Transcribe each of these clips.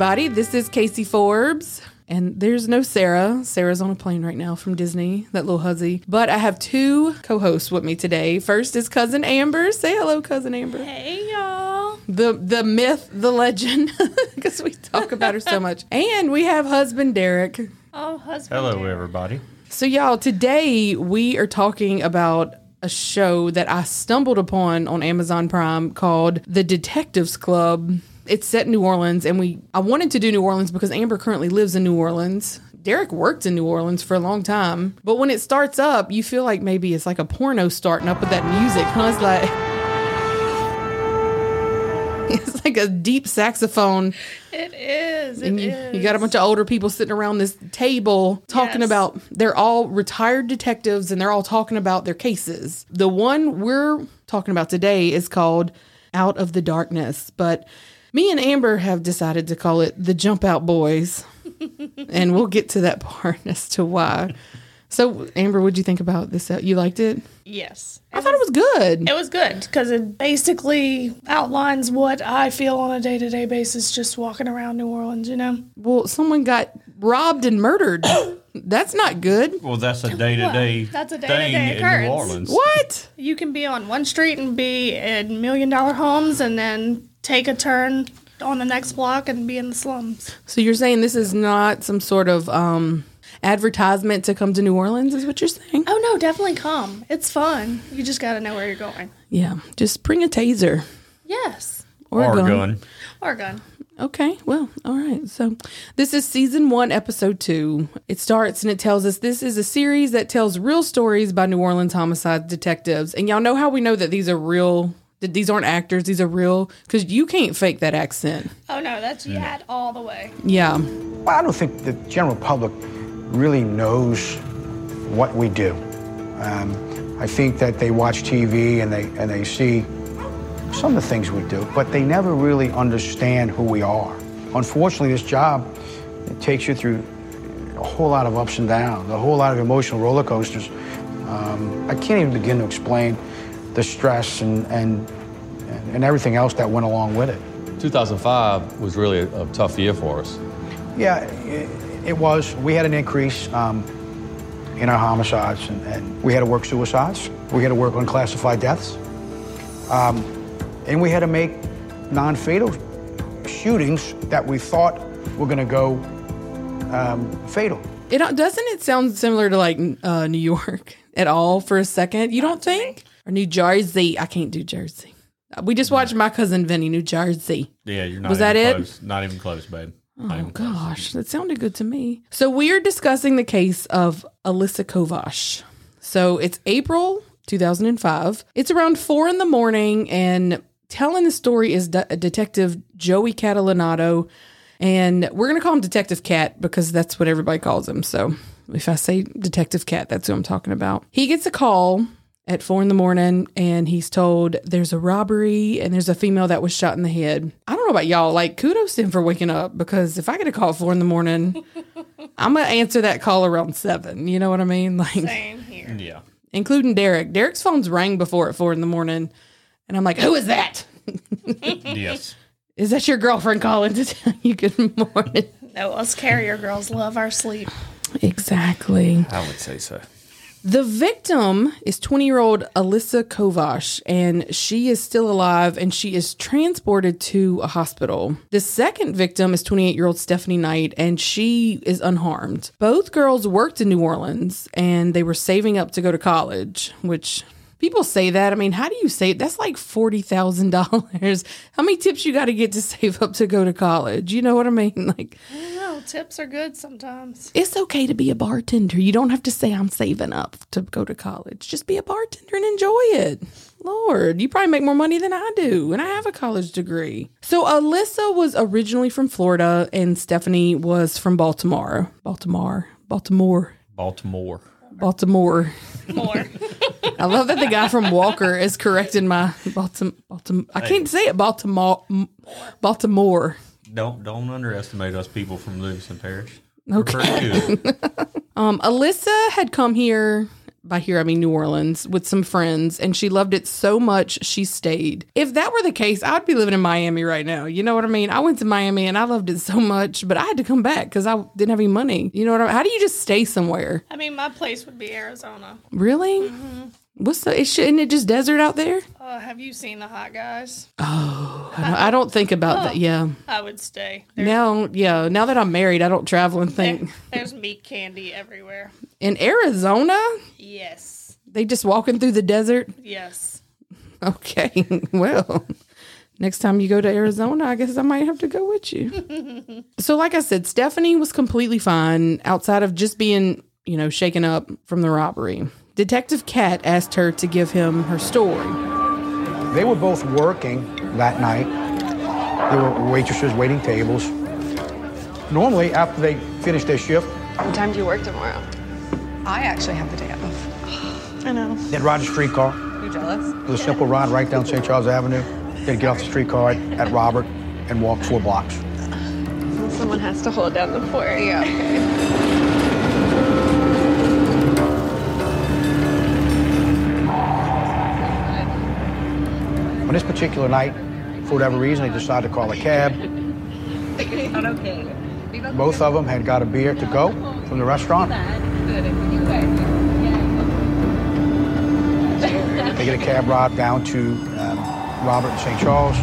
everybody. This is Casey Forbes. And there's no Sarah. Sarah's on a plane right now from Disney, that little huzzy. But I have two co hosts with me today. First is Cousin Amber. Say hello, Cousin Amber. Hey y'all. The, the myth, the legend, because we talk about her so much. And we have husband Derek. Oh, husband. Hello, dear. everybody. So, y'all, today we are talking about a show that I stumbled upon on Amazon Prime called The Detectives Club. It's set in New Orleans, and we I wanted to do New Orleans because Amber currently lives in New Orleans. Derek worked in New Orleans for a long time, but when it starts up, you feel like maybe it's like a porno starting up with that music. Huh? It's like it's like a deep saxophone It is. It and you, is. you got a bunch of older people sitting around this table talking Yes. about they're all retired detectives and they're all talking about their cases. The one we're talking about today is called Out of the Darkness, but me and Amber have decided to call it the Jump Out Boys. and we'll get to that part as to why. So, Amber, what'd you think about this? Uh, you liked it? Yes. I thought it was good. It was good because it basically outlines what I feel on a day to day basis just walking around New Orleans, you know? Well, someone got robbed and murdered. That's not good. Well, that's a day to day That's a thing day-to-day in occurrence. New Orleans. What? You can be on one street and be in million dollar homes and then take a turn on the next block and be in the slums. So you're saying this is not some sort of um, advertisement to come to New Orleans, is what you're saying? Oh, no, definitely come. It's fun. You just got to know where you're going. Yeah, just bring a taser Yes. or, Or a gun. gun. Or a gun. Okay, well, all right. So this is season one, episode two. It starts and it tells us this is a series that tells real stories by New Orleans homicide detectives. And y'all know how we know that these are real. That these aren't actors; these are real because you can't fake that accent. Oh, no, that's Yat all the way. Yeah, Well, I don't think the general public really knows what we do. Um, I think that they watch TV and they and they see some of the things we do, but they never really understand who we are. Unfortunately, this job it takes you through a whole lot of ups and downs, a whole lot of emotional roller coasters. Um, I can't even begin to explain the stress and and and everything else that went along with it. 2005 was really a, a tough year for us. Yeah, it, it was. We had an increase um, in our homicides, and, and we had to work suicides. We had to work unclassified deaths, um, and we had to make non-fatal shootings that we thought were going to go um, fatal. it doesn't. It sound similar to like uh, New York at all for a second. You don't think? Or New Jersey? I can't do Jersey. We just watched my cousin Vinny, New Jersey. Yeah, you're not Was even that it? close. Not even close, babe. Not Oh even close. gosh, that sounded good to me. So we are discussing the case of Alyssa Kovash. So it's April 2005. It's around four in the morning, and telling the story is De- Detective Joey Catalanato, and we're gonna call him Detective Cat because that's what everybody calls him. So if I say Detective Cat, that's who I'm talking about. He gets a call at four in the morning and he's told there's a robbery and there's a female that was shot in the head. I don't know about y'all, like kudos to him for waking up because if I get a call at four in the morning, I'm gonna answer that call around seven. You know what I mean? Like Same here. Yeah. including Derek. Derek's phone's rang before at four in the morning and I'm like, Who is that? yes. Is that your girlfriend calling to tell you good morning? No, us carrier girls love our sleep. Exactly. I would say so. The victim is 20 year old Alyssa Kovash, and she is still alive and she is transported to a hospital. The second victim is 28 year old Stephanie Knight, and she is unharmed. Both girls worked in New Orleans and they were saving up to go to college, which people say that. I mean, how do you save? That's like $40,000. How many tips you got to get to save up to go to college? You know what I mean? Like, No, tips are good sometimes. it's okay to be a bartender. You don't have to say I'm saving up to go to college. Just be a bartender and enjoy it. Lord, you probably make more money than I do, and I have a college degree. So Alyssa was originally from Florida, and Stephanie was from Baltimore. Baltimore. Baltimore. Baltimore. Baltimore. More. I love that the guy from Walker is correcting my Baltimore. Baltimore. I can't say it. Baltimore. Baltimore. Don't don't underestimate us people from Livingston Parish. We're Okay. Um, Alyssa had come here by here I mean New Orleans, with some friends, and she loved it so much she stayed. If that were the case, I'd be living in Miami right now. You know what I mean? I went to Miami and I loved it so much, but I had to come back because I didn't have any money. You know what I mean? How do you just stay somewhere? I mean, my place would be Arizona. Really? What's the? Shouldn't it just desert out there? Uh, have you seen the hot guys? I don't, I don't think about that. Yeah. I would stay. There's, Now, yeah. Now that I'm married, I don't travel and there- think. there's meat candy everywhere. In Arizona, Yes. they just walking through the desert. Yes. Okay, well, next time you go to Arizona, I guess I might have to go with you. so, like I said, Stephanie was completely fine outside of just being, you know, shaken up from the robbery. Detective Cat asked her to give him her story. They were both working that night. They were waitresses waiting tables. Normally, after they finish their shift, What time do you work tomorrow? I actually have the day off. I know. they'd ride a streetcar. You jealous? It was a simple ride right down St. Charles Avenue. They'd get off the streetcar at Robert and walk four blocks. Someone has to hold down the fort. Yeah, okay. On this particular night, for whatever reason, they decided to call a cab. Both of them had got a beer to go from the restaurant. They get a cab ride down to um, Robert and St. Charles.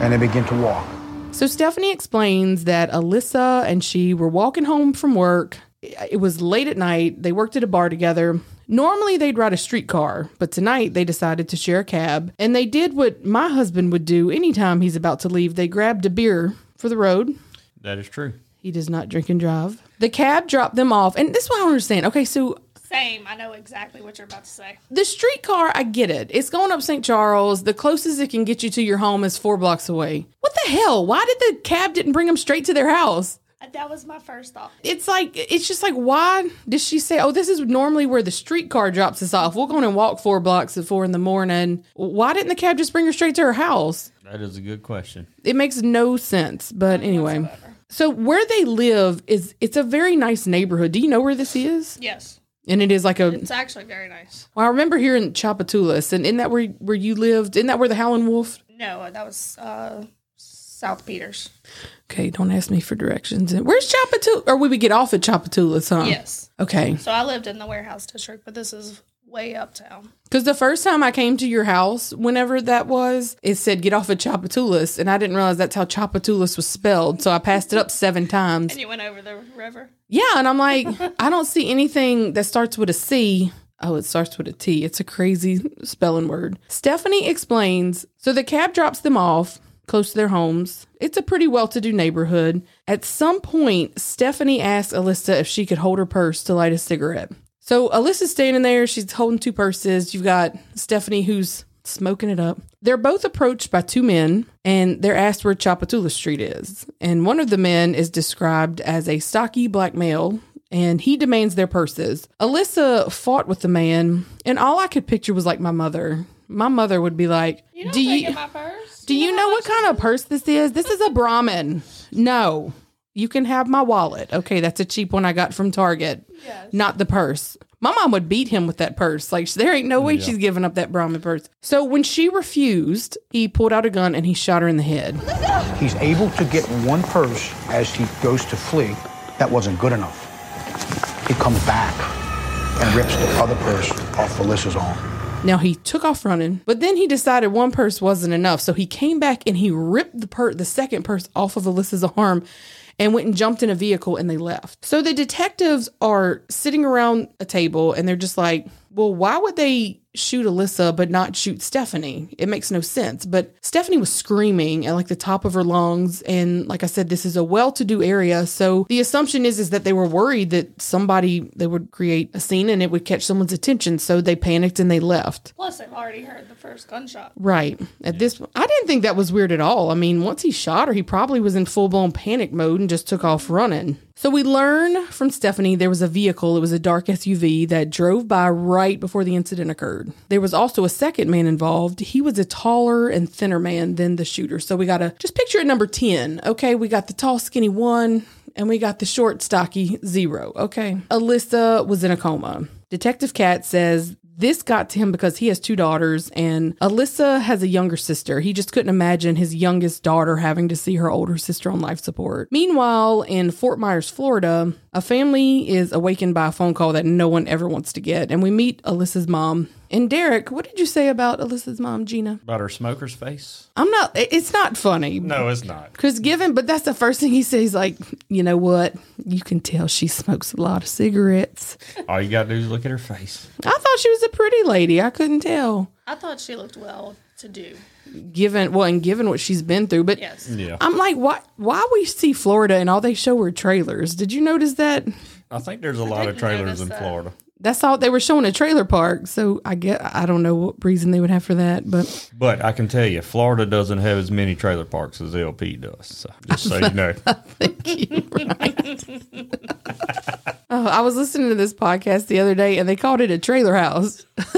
And they begin to walk. So Stephanie explains that Alyssa and she were walking home from work. It was late at night. They worked at a bar together. Normally they'd ride a streetcar, but tonight they decided to share a cab. And they did what my husband would do anytime he's about to leave. They grabbed a beer for the road. That is true. He does not drink and drive. The cab dropped them off. And this is what I don't understand. Okay, so Same. I know exactly what you're about to say. the streetcar, I get it. It's going up St. Charles. The closest it can get you to your home is four blocks away. What the hell? Why did the cab didn't bring them straight to their house? Uh, That was my first thought. it's like it's just like why did she say oh this is normally where the streetcar drops us off we'll go on and walk four blocks at four in the morning why didn't the cab just bring her straight to her house That is a good question. it makes no sense but anyway so where they live is it's a very nice neighborhood do you know where this is Yes. And it is like a It's actually very nice. well, i remember here in Tchoupitoulas and isn't that where where you lived isn't that where the howling wolf No, that was uh, South Peters. okay don't ask me for directions where's Tchoupitoulas or we would get off at Tchoupitoulas huh Yes. okay So I lived in the warehouse district, but this is way uptown. Because the first time I came to your house, whenever that was, it said get off at Tchoupitoulas, and I didn't realize that's how Tchoupitoulas was spelled. So I passed it up seven times. And you went over the river. Yeah, and I'm like, I don't see anything that starts with a C. Oh, it starts with a T. It's a crazy spelling word. Stephanie explains so the cab drops them off close to their homes. It's a pretty well to do neighborhood. At some point, Stephanie asks Alyssa if she could hold her purse to light a cigarette. So Alyssa's standing there. She's holding two purses. You've got Stephanie who's smoking it up. They're both approached by two men and they're asked where Chapatula Street is. And one of the men is described as a stocky black male and he demands their purses. Alyssa fought with the man and all I could picture was like my mother. My mother would be like, You "Do you do you know what kind of purse this is? This is a Brahmin. No. You can have my wallet. Okay, that's a cheap one I got from Target. Not the purse. My mom would beat him with that purse. Like there ain't no way she's giving up that Brahmin purse. So when she refused, he pulled out a gun and he shot her in the head. He's able to get one purse as he goes to flee. That wasn't good enough. He comes back and rips the other purse off Alyssa's arm. Now he took off running, but then he decided one purse wasn't enough. So he came back and he ripped the per- the second purse off of Alyssa's arm and went and jumped in a vehicle and they left. So the detectives are sitting around a table and they're just like, well, why would they shoot Alyssa but not shoot Stephanie? It makes no sense. But Stephanie was screaming at like the top of her lungs. And like I said, this is a well-to-do area. So the assumption is is that they were worried that somebody they would create a scene and it would catch someone's attention. So they panicked and they left. Plus, they've already heard the first gunshot. Right. At this I didn't think that was weird at all. I mean, once he shot her, he probably was in full blown panic mode and just took off running. So we learn from Stephanie there was a vehicle, it was a dark SUV that drove by right before the incident occurred. There was also a second man involved. He was a taller and thinner man than the shooter. So we got to just picture it number 10. Okay, we got the tall, skinny one, and we got the short, stocky zero. Okay. Alyssa was in a coma. Detective Cat says this got to him because he has two daughters and Alyssa has a younger sister. He just couldn't imagine his youngest daughter having to see her older sister on life support. Meanwhile, in Fort Myers, Florida, a family is awakened by a phone call that no one ever wants to get. And we meet Alyssa's mom. And Derek, what did you say about Alyssa's mom, Gina? About her smoker's face? I'm not, it's not funny. No, it's not. Because given, but that's the first thing he says. Like, you know what? You can tell she smokes a lot of cigarettes. All you got to do is look at her face. I thought she was a pretty lady. I couldn't tell. I thought she looked well to do. Given well, and given what she's been through, but Yes. Yeah. I'm like, why? Why we see Florida and all they show are trailers? Did you notice that? I think there's a lot of trailers in that. Florida. That's all they were showing a trailer park. So I get, I don't know what reason they would have for that, but But I can tell you, Florida doesn't have as many trailer parks as LP does. So just so you know. oh, I was listening to this podcast the other day and they called it a trailer house.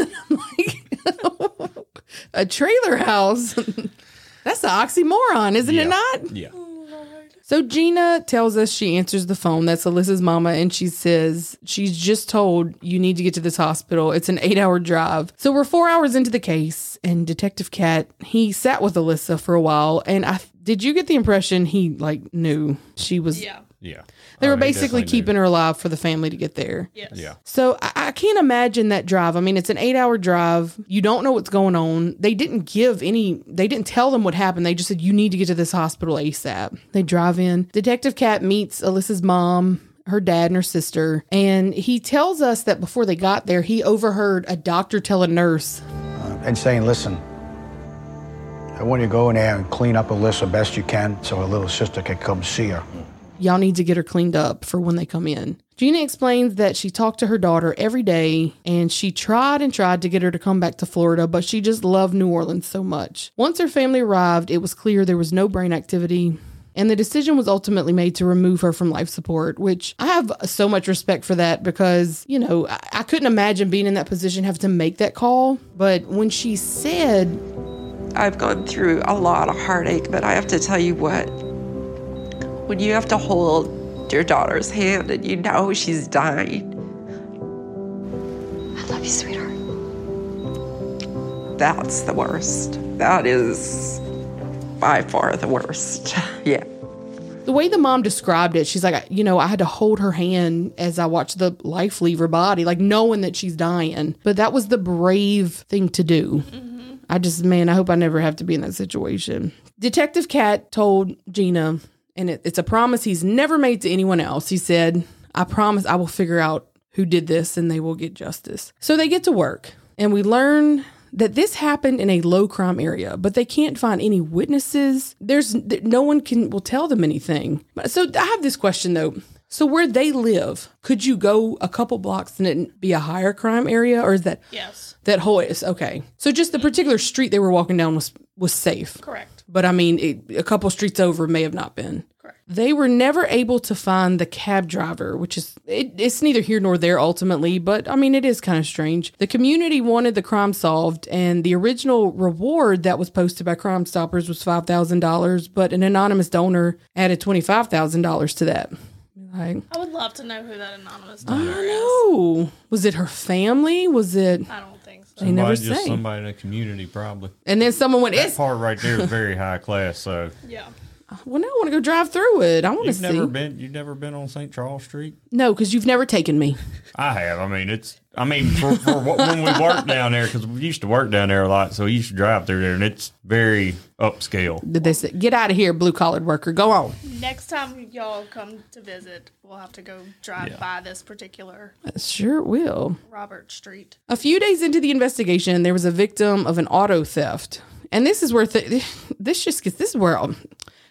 Like, a trailer house. That's an oxymoron, isn't it not? Yeah. So Gina tells us she answers the phone. That's Alyssa's mama, and she says she's just told you need to get to this hospital. It's an eight-hour drive. So we're four hours into the case, and Detective Cat he sat with Alyssa for a while, and I did you get the impression he like knew she was? Yeah. Yeah. They were he basically definitely keeping her alive for the family to get there. Yes. Yeah. So I, I can't imagine that drive. I mean, it's an eight hour drive. You don't know what's going on. They didn't give any, they didn't tell them what happened. They just said, you need to get to this hospital ASAP. They drive in. Detective Cat meets Alyssa's mom. Her dad and her sister. And he tells us that before they got there, he overheard a doctor tell a nurse, uh, and saying, listen, I want you to go in there and clean up Alyssa best you can so her little sister can come see her. Y'all need to get her cleaned up for when they come in. Gina explains that she talked to her daughter every day and she tried and tried to get her to come back to Florida, but she just loved New Orleans so much. Once her family arrived, it was clear there was no brain activity. And the decision was ultimately made to remove her from life support, which I have so much respect for that because, you know, I, I couldn't imagine being in that position, having to make that call. But when she said, I've gone through a lot of heartache, but I have to tell you what. When you have to hold your daughter's hand and you know she's dying, I love you, sweetheart. that's the worst. That is by far the worst. yeah. the way the mom described it, she's like, you know, I had to hold her hand as I watched the life leave her body, like knowing that she's dying. But that was the brave thing to do. Mm-hmm. I just, man, I hope I never have to be in that situation. Detective Cat told Gina, and it, it's a promise he's never made to anyone else. He said, I promise I will figure out who did this and they will get justice. So they get to work, and we learn that this happened in a low crime area, but they can't find any witnesses. There's no one can will tell them anything. So I have this question though. So where they live, could you go a couple blocks and it be a higher crime area, or is that Yes. that whole is okay? So just the particular street they were walking down was was safe. Correct. But I mean, it, a couple streets over may have not been. Correct. They were never able to find the cab driver, which is it, it's neither here nor there ultimately, but I mean it is kind of strange. The community wanted the crime solved, and the original reward that was posted by Crime Stoppers was five thousand dollars, but an anonymous donor added twenty five thousand dollars to that. Like, I would love to know who that anonymous I donor don't is. know. Was it her family? Was it? I don't think so. They never Somebody, just say. somebody in the community, probably. And then someone went, That "It's part right there is very high class. So Yeah. well, now I want to go drive through it. I want to you've see." never been. You've never been on St. Charles Street. no, because you've never taken me. I have. I mean, it's. I mean, for, for what, when we worked down there, because we used to work down there a lot, so we used to drive through there, and it's very upscale. Did they say, "Get out of here, blue collared worker. Go on." Next time y'all come to visit, we'll have to go drive Yeah. by this particular Sure will. Robert Street. A few days into the investigation, there was a victim of an auto theft, and this is where th- this just gets this is where um,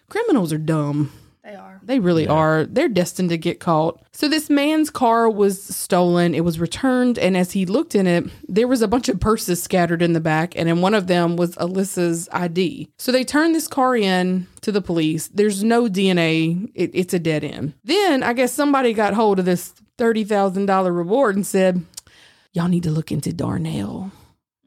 criminals are dumb. They are. They really are. They're destined to get caught. So this man's car was stolen. It was returned, and as he looked in it, there was a bunch of purses scattered in the back, and in one of them was Alyssa's ID. So they turned this car in to the police. There's no DNA. It, it's a dead end. Then I guess somebody got hold of this thirty thousand dollar reward and said, "Y'all need to look into Darnell."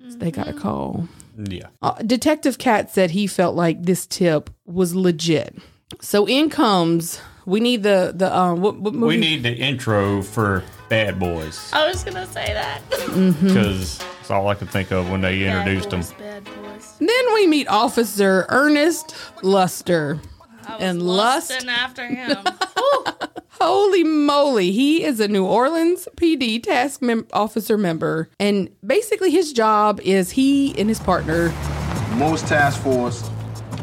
So they got a call. Yeah. Uh, Detective Cat said he felt like this tip was legit. So in comes we need the the um what, what movie? We need the intro for Bad Boys I was gonna say that. because it's all I could think of when they introduced bad them. Bad boys. Then we meet Officer Ernest Luster. I was And lust. lusting after him. Holy moly, he is a New Orleans PD task mem- officer member, and basically his job is he and his partner. Most task force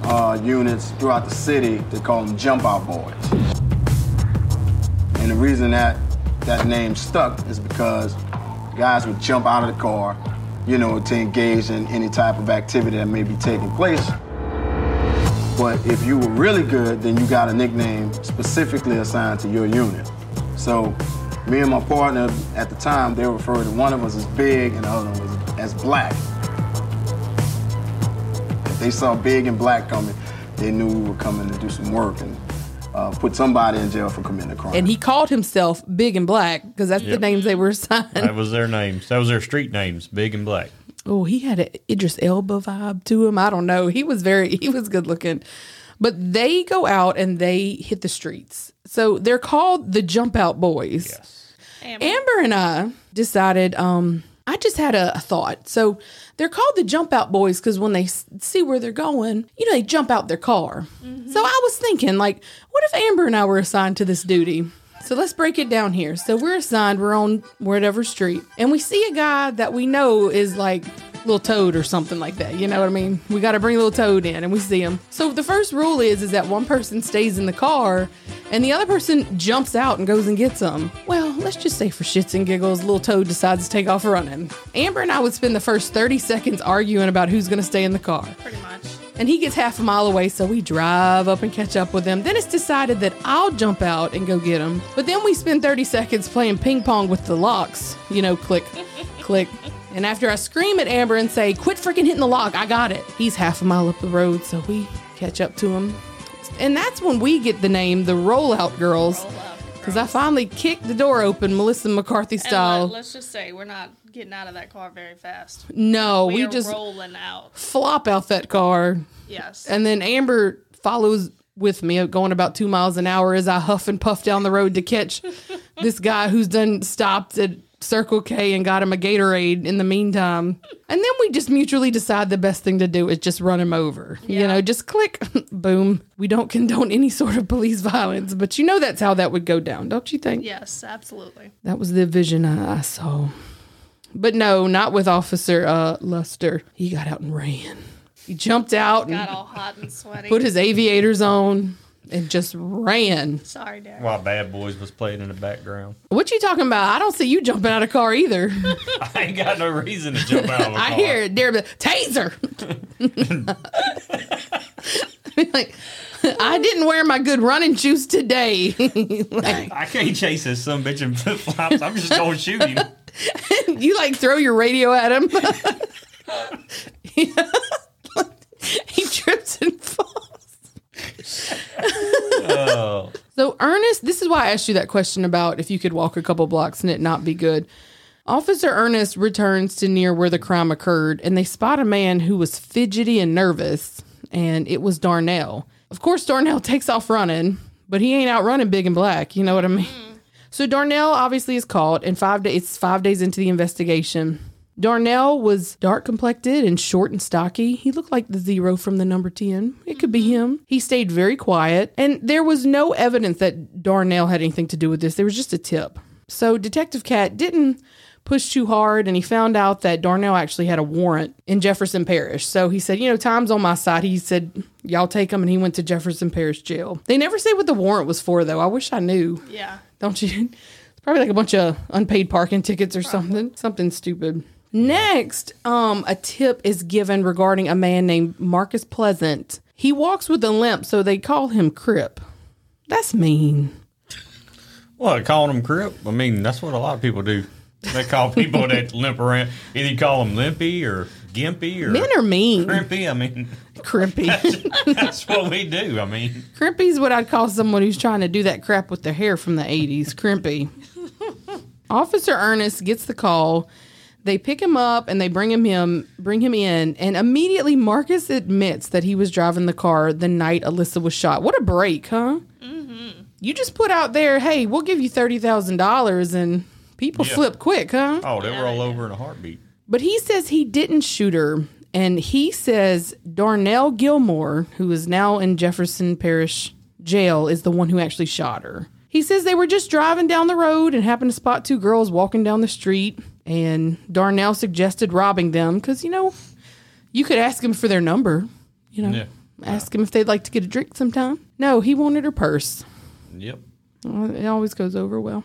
uh, units throughout the city, they call them jump out boys. And the reason that that name stuck is because guys would jump out of the car, you know, to engage in any type of activity that may be taking place. But if you were really good, then you got a nickname specifically assigned to your unit. So me and my partner at the time, they referred to one of us as big and the other one as black. If they saw big and black coming, they knew we were coming to do some work and uh, put somebody in jail for committing a crime. And he called himself Big and Black because that's the names they were assigned. That was their names. That was their street names, Big and Black. Oh, he had an Idris Elba vibe to him. I don't know. He was very, he was good looking. But they go out and they hit the streets. So they're called the Jump Out Boys. Yes. Amber and I decided, um, I just had a, a thought. So they're called the Jump Out Boys because when they s- see where they're going, you know, they jump out their car. Mm-hmm. So I was thinking, like, what if Amber and I were assigned to this duty? So let's break it down here. So we're assigned, we're on whatever street, and we see a guy that we know is like little toad or something like that. You know what I mean? We got to bring little toad in, and we see him. So the first rule is is that one person stays in the car, and the other person jumps out and goes and gets him. Well, let's just say for shits and giggles, little toad decides to take off running. Amber and I would spend the first thirty seconds arguing about who's going to stay in the car. Pretty much. And he gets half a mile away, so we drive up and catch up with him. Then it's decided that I'll jump out and go get him. But then we spend 30 seconds playing ping pong with the locks. You know, click, click. And after I scream at Amber and say, quit freaking hitting the lock, I got it. He's half a mile up the road, so we catch up to him. And that's when we get the name the Rollout Girls. Because I finally kicked the door open, Melissa McCarthy And style. let, us just say we're not getting out of that car very fast. no, We, we, just rolling out. flop out that car. Yes. And then Amber follows with me, going about two miles an hour as I huff and puff down the road to catch this guy who's done stopped at Circle K and got him a Gatorade in the meantime. And then we just mutually decide the best thing to do is just run him over. You know, just click, boom. We don't condone any sort of police violence, but you know that's how that would go down, don't you think? yes, absolutely. That was the vision I I saw. But no, not with Officer uh, Luster. He got out and ran. He jumped out and Got all hot and sweaty. put his aviators on and just ran. Sorry, Derek. While Bad Boys was playing in the background. What you talking about? I don't see you jumping out of car either. I ain't got no reason to jump out of a car. I hear it. Dare be- taser. like, I didn't wear my good running shoes today. like, I can't chase this some bitch in flip flops. I'm just going to shoot him. you like throw your radio at him. he trips and falls. Oh. So, Ernest, this is why I asked you that question about if you could walk a couple blocks and it not be good. Officer Ernest returns to near where the crime occurred and they spot a man who was fidgety and nervous, and it was Darnell. Of course, Darnell takes off running, but he ain't out running big and black. You know what I mean? Mm-hmm. So Darnell obviously is called, and five days it's five days into the investigation. Darnell was dark complected and short and stocky. He looked like the zero from the number 10. It could be him. He stayed very quiet, and there was no evidence that Darnell had anything to do with this. There was just a tip. So Detective Cat didn't push too hard, and he found out that Darnell actually had a warrant in Jefferson Parish. So he said, You know, time's on my side. He said, Y'all take him, and he went to Jefferson Parish Jail. They never say what the warrant was for, though. I wish I knew Yeah. don't you? It's probably like a bunch of unpaid parking tickets or something, something stupid. Next, um, a tip is given regarding a man named Marcus Pleasant. He walks with a limp, so they call him Crip. That's mean. Well, calling him crip. I mean, that's what a lot of people do. They call people that limp around. Either you call them limpy or gimpy or Men are mean. crimpy. I mean, Crimpy. that's what we do. I mean, Crimpy's what I'd call someone who's trying to do that crap with their hair from the 80s. Crimpy. Officer Ernest gets the call. They pick him up and they bring him, him bring him in and immediately Marcus admits that he was driving the car the night Alyssa was shot. What a break, huh? Mm-hmm. You just put out there, hey, we'll give you $30,000 and people Yeah. flip quick, huh? oh, they were all over in a heartbeat. But he says he didn't shoot her. And he says Darnell Gilmore, who is now in Jefferson Parish jail, is the one who actually shot her. He says they were just driving down the road and happened to spot two girls walking down the street. And Darnell suggested robbing them because, you know, you could ask them for their number. You know, Yeah. ask them if they'd like to get a drink sometime. No, he wanted her purse. Yep. Well, It always goes over well.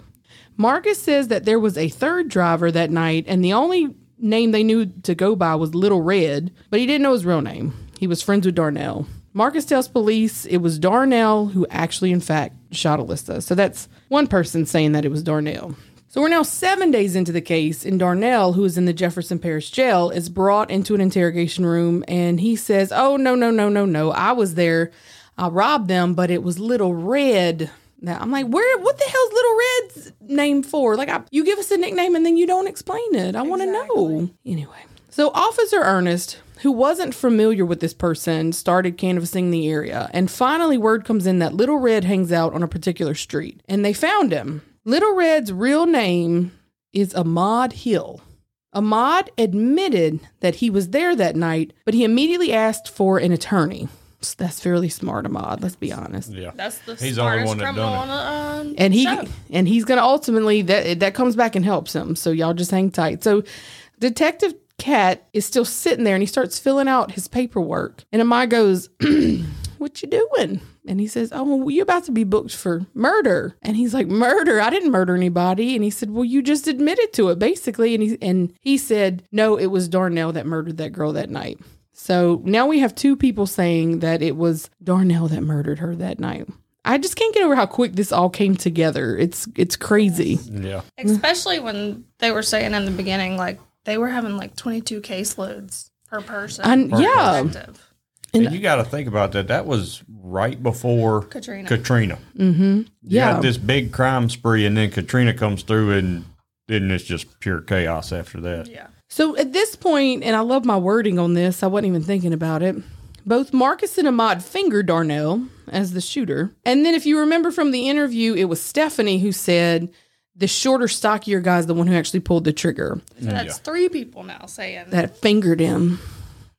Marcus says that there was a third driver that night, and the only name they knew to go by was Little Red, but he didn't know his real name. He was friends with Darnell. Marcus tells police it was Darnell who actually, in fact, shot Alyssa. So that's one person saying that it was Darnell. So we're now seven days into the case, and Darnell, who is in the Jefferson Parish Jail, is brought into an interrogation room, and he says, "Oh no, no, no, no, no! I was there. I robbed them, but it was Little Red." Now I'm like, where? What the hell's Little Red's name for? Like, I, you give us a nickname and then you don't explain it. I want to know. Anyway, so Officer Ernest, who wasn't familiar with this person, started canvassing the area, and finally word comes in that Little Red hangs out on a particular street, and they found him. Little Red's real name is Ahmad Hill. Ahmad admitted that he was there that night, but he immediately asked for an attorney. That's fairly smart, Ahmad. Let's be honest. Yeah. That's the He's the only smartest one that criminal done on the um, and he show. and he's gonna ultimately that that comes back and helps him. So y'all just hang tight. So Detective Cat is still sitting there and he starts filling out his paperwork. And Ahmad goes, What you doing? And he says, Oh, well, you about to be booked for murder. And he's like, Murder? I didn't murder anybody. And he said, Well, you just admitted to it, basically. And he and he said, No, it was Darnell that murdered that girl that night. So now we have two people saying that it was Darnell that murdered her that night. I just can't get over how quick this all came together. It's it's crazy. Yeah. Especially when they were saying in the beginning, like they were having like 22 caseloads per person. And per yeah. detective. And you got to think about that. That was right before Katrina. Katrina. Mm-hmm. You Yeah. had this big crime spree, and then Katrina comes through, and then it's just pure chaos after that. Yeah. So at this point, and I love my wording on this, I wasn't even thinking about it. Both Marcus and Ahmad fingered Darnell as the shooter. And then if you remember from the interview, it was Stephanie who said the shorter, stockier guy is the one who actually pulled the trigger. So that's three people now saying that fingered him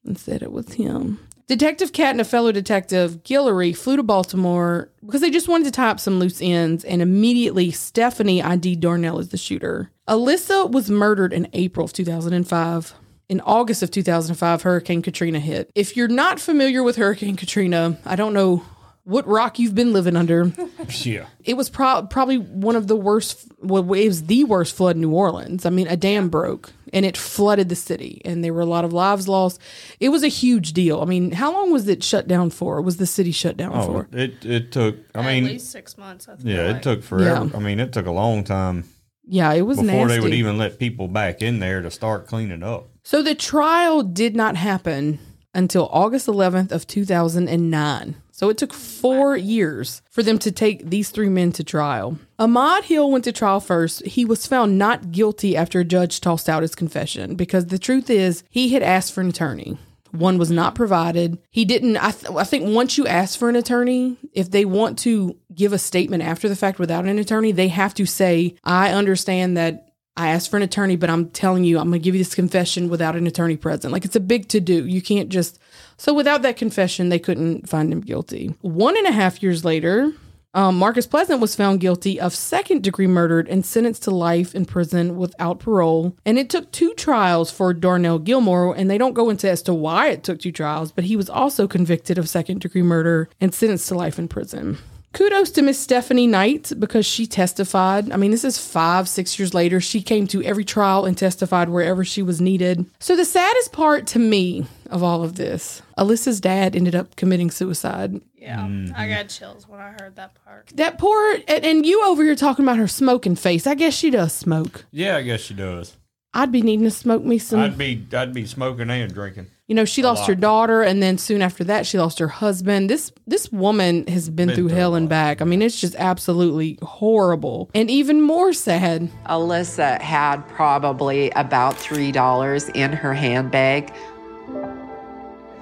and said it was him. Detective Cat and a fellow detective, Guillory, flew to Baltimore because they just wanted to tie up some loose ends, and immediately Stephanie ID'd Darnell as the shooter. Alyssa was murdered in April of 2005. In August of 2005, Hurricane Katrina hit. If you're not familiar with Hurricane Katrina, I don't know what rock you've been living under. Yeah. It was pro- probably one of the worst. Well, it was the worst flood in New Orleans. I mean, a dam broke and it flooded the city, and there were a lot of lives lost. It was a huge deal. I mean, how long was it shut down for? Was the city shut down Oh, for? it it took. I at mean, least six months. I feel yeah, like. it took forever. Yeah. I mean, it took a long time Yeah, it was before nasty. they would even let people back in there to start cleaning up. so the trial did not happen until August 11th of 2009. So it took four years for them to take these three men to trial. Ahmad Hill went to trial first. He was found not guilty after a judge tossed out his confession because the truth is he had asked for an attorney. One was not provided. He didn't. I, th- I think once you ask for an attorney, if they want to give a statement after the fact without an attorney, they have to say, I understand that I asked for an attorney, but I'm telling you, I'm going to give you this confession without an attorney present. Like it's a big to do. You can't just. So without that confession, they couldn't find him guilty. One and a half years later, um, Marcus Pleasant was found guilty of second degree murder and sentenced to life in prison without parole. And it took two trials for Darnell Gilmore, and they don't go into as to why it took two trials, but he was also convicted of second degree murder and sentenced to life in prison. Kudos to Miss Stephanie Knight because she testified. I mean, this is five, six years later. She came to every trial and testified wherever she was needed. So, the saddest part to me of all of this, Alyssa's dad ended up committing suicide Yeah, Mm-hmm. I got chills when I heard that part. That poor and, and you over here talking about her smoking face. I guess she does smoke. Yeah, I guess she does. I'd be needing to smoke me some. I'd be I'd be smoking and drinking. you know, she lost her daughter, and then soon after that, she lost her husband. This this woman has been, through through hell and back. I mean, it's just absolutely horrible, and even more sad. Alyssa had probably about $3 in her handbag.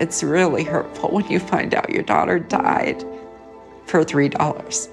It's really hurtful when you find out your daughter died for $3.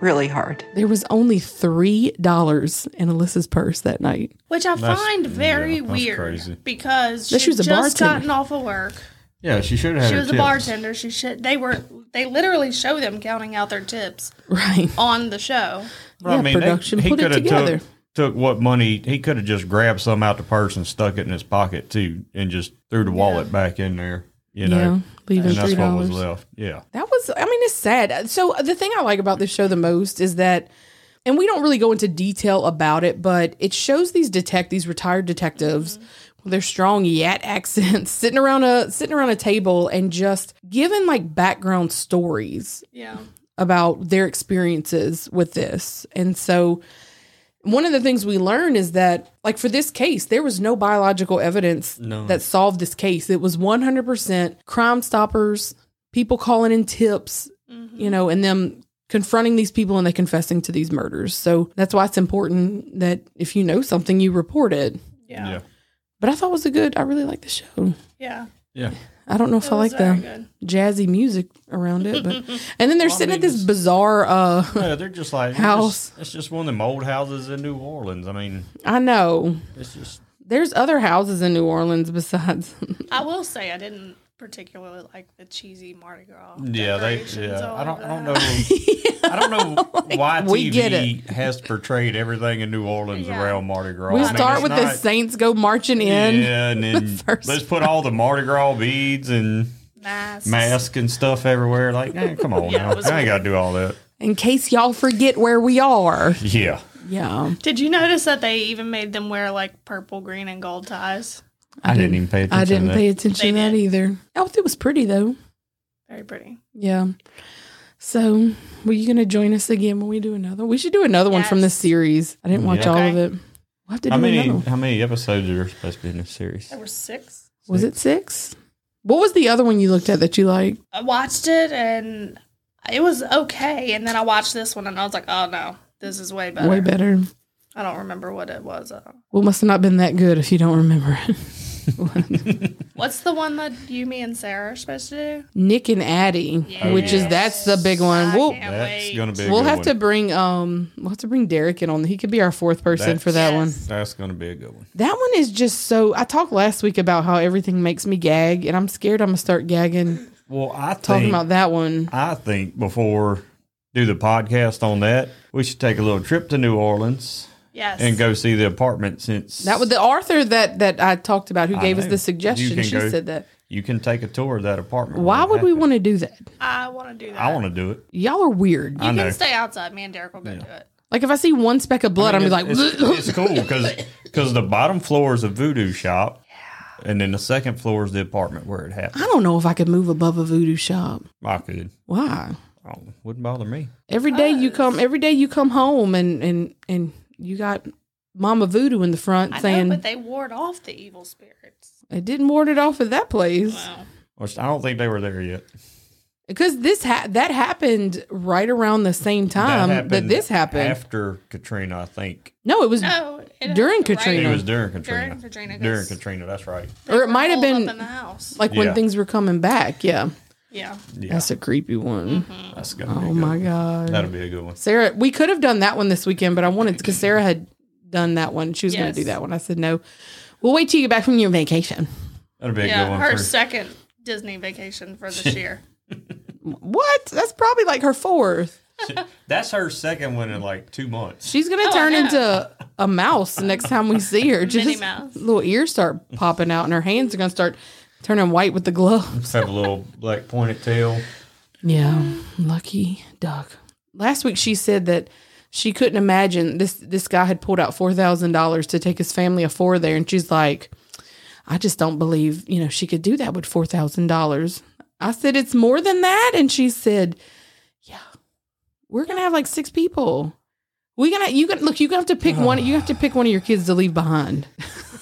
Really hard. There was only three dollars in Alyssa's purse that night. Which I That's- find very yeah, that's weird crazy. because That she she was a just bartender. gotten off of work. Yeah, she should have had She her was a tips. bartender. She should. They were. They literally show them counting out their tips Right. on the show. Well, Yeah, production put it coulda together. Took, took what money he could have just grabbed some out the purse and stuck it in his pocket too, and just threw the wallet back in there. You know, Yeah, leaving and that's $3. what was left. Yeah, That was, I mean, it's sad. So, the thing I like about this show the most is that, and we don't really go into detail about it, but it shows these detect these retired detectives with their strong yat accents sitting around a sitting around a table and just giving like background stories Yeah. about their experiences with this. And so one of the things we learn is that like for this case there was no biological evidence None. that solved this case. It was 100% crime stoppers, people calling in tips, mm-hmm. you know, and them confronting these people and they confessing to these murders. So that's why it's important that if you know something you report it. Yeah. yeah, Yeah. But I thought it was a good I really like the show. Yeah. yeah. I don't know if It I like the good. jazzy music around it, but and then they're Well, I sitting mean, at this bizarre uh Yeah, they're just like it's House. just- It's just one of them old houses in New Orleans. I mean, I know. it's just There's other houses in New Orleans besides. I will say I didn't particularly like the cheesy Mardi Gras. yeah. They yeah. I don't I don't know. I don't know why we get TV has portrayed everything in New Orleans Yeah. around Mardi Gras. we I mean, start it's with the Saints go marching in. Yeah, and then first let's put all the Mardi Gras beads and Masks. mask and stuff everywhere. Like, eh, come on Yeah, now. I ain't got to do all that. In case y'all forget where we are. Yeah. Yeah. Did you notice that they even made them wear like purple, green, and gold ties? I, didn't even pay attention I didn't to pay attention to that did. either. Oh, it was pretty though. Very pretty. Yeah. So, were you going to join us again when we do another? We should do another one from this Yes. series. I didn't watch Yeah. all of it. We'll have to do How many, another how many episodes are supposed to be in this series? There were six. Was it six? What was the other one you looked at that you liked? I watched it and it was okay, and then I watched this one and I was like, oh no, this is way better. Way better. I don't remember what it was. Uh, Well, must have not been that good if you don't remember it. what's the one that you, me, and Sarah are supposed to do? Nick and Addie, which is that's the big one. I We'll can't That's wait. gonna be. A we'll good have one. to bring um we'll have to bring Derek in on. He could be our fourth person for that one. That's gonna be a good one. That one is just so. I talked last week about how everything makes me gag, and I'm scared I'm gonna start gagging Well, I think talking about that one. I think before do the podcast on that, we should take a little trip to New Orleans Yes. and go see the apartment. Since That was the Arthur that that I talked about who I gave us know. the You suggestion. can She go- said that. you can take a tour of that apartment. Why when it would we happens. want to do that? I want to do that. I want to do it. Y'all are weird. I You know. can stay outside. Me and Derek will go do it. Like if I see one speck of blood, I mean, I'm be like, it's, it's, it's cool because the bottom floor is a voodoo shop, and then the second floor is the apartment where it happened. I don't know if I could move above a voodoo shop. I could. Why? Oh, wouldn't bother me. Every day you come, every day you come home, and and and you got Mama Voodoo in the front I saying know, but they ward off the evil spirits. it didn't ward it off at that place. Wow. Which I don't think they were there yet. Because this ha- that happened right around the same time that, happened this happened. after Katrina. I think no, it was, No, it During happened, right? Katrina. it was during Katrina. During Katrina, During 'cause Katrina. That's right. Or it might have been up in the house. like when things were coming back. Yeah, Yeah. Yeah, that's a creepy one. Mm-hmm. that's gonna be a Oh good my one. god, That'll be a good one. Sarah, we could have done that one this weekend, but I wanted because Sarah had done that one. She was going to do that one. I said no. We'll wait till you get back from your vacation. That'll be a good one. her for, second Disney vacation for this year. What? That's probably like her fourth. that's her second one in like two months. She's gonna Oh, turn into a mouse the next time we see her. Just Minnie Mouse. little ears start popping out, and her hands are gonna start turning white with the gloves. Have a little black pointed tail. Yeah, lucky duck. Last week she said that she couldn't imagine this. This guy had pulled out four thousand dollars to take his family of four there, and she's like, "I just don't believe you know she could do that with four thousand dollars." I said, It's more than that. And she said, Yeah, we're going to have like six people. We gonna you can look. You have to pick one. You have to pick one of your kids to leave behind.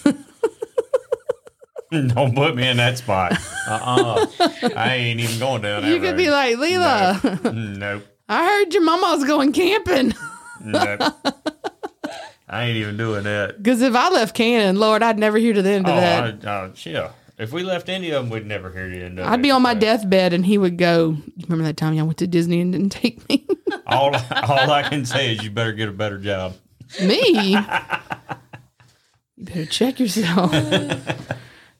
Don't put me in that spot. Uh uh I ain't even going down that You could be like, Leela, Nope. I heard your mama's going camping. Nope. I ain't even doing that. Because if I left Cannon, Lord, I'd never hear to the end Oh, of that. I, uh, yeah. If we left any of them, we'd never hear the end of it. I'd be on my So, deathbed and he would go, You remember that time y'all went to Disney and didn't take me? All, all I can say is you better get a better job. me? you better check yourself.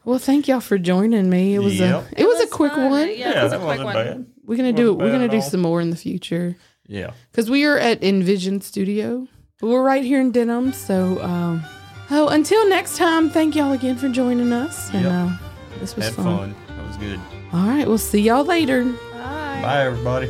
Well, thank y'all for joining me. It was Yep. a it, was, a quick fun. one. Yeah, Yeah, it was that a quick wasn't one. bad. We're gonna do Wasn't we're bad gonna at do all. some more in the future Yeah. because we are at Envision Studio. We're right here in Denham. So, um, oh, until next time, thank y'all again for joining us. And Yep. uh, this was Had fun. fun. That was good. All right, we'll see y'all later. Bye. Bye, everybody.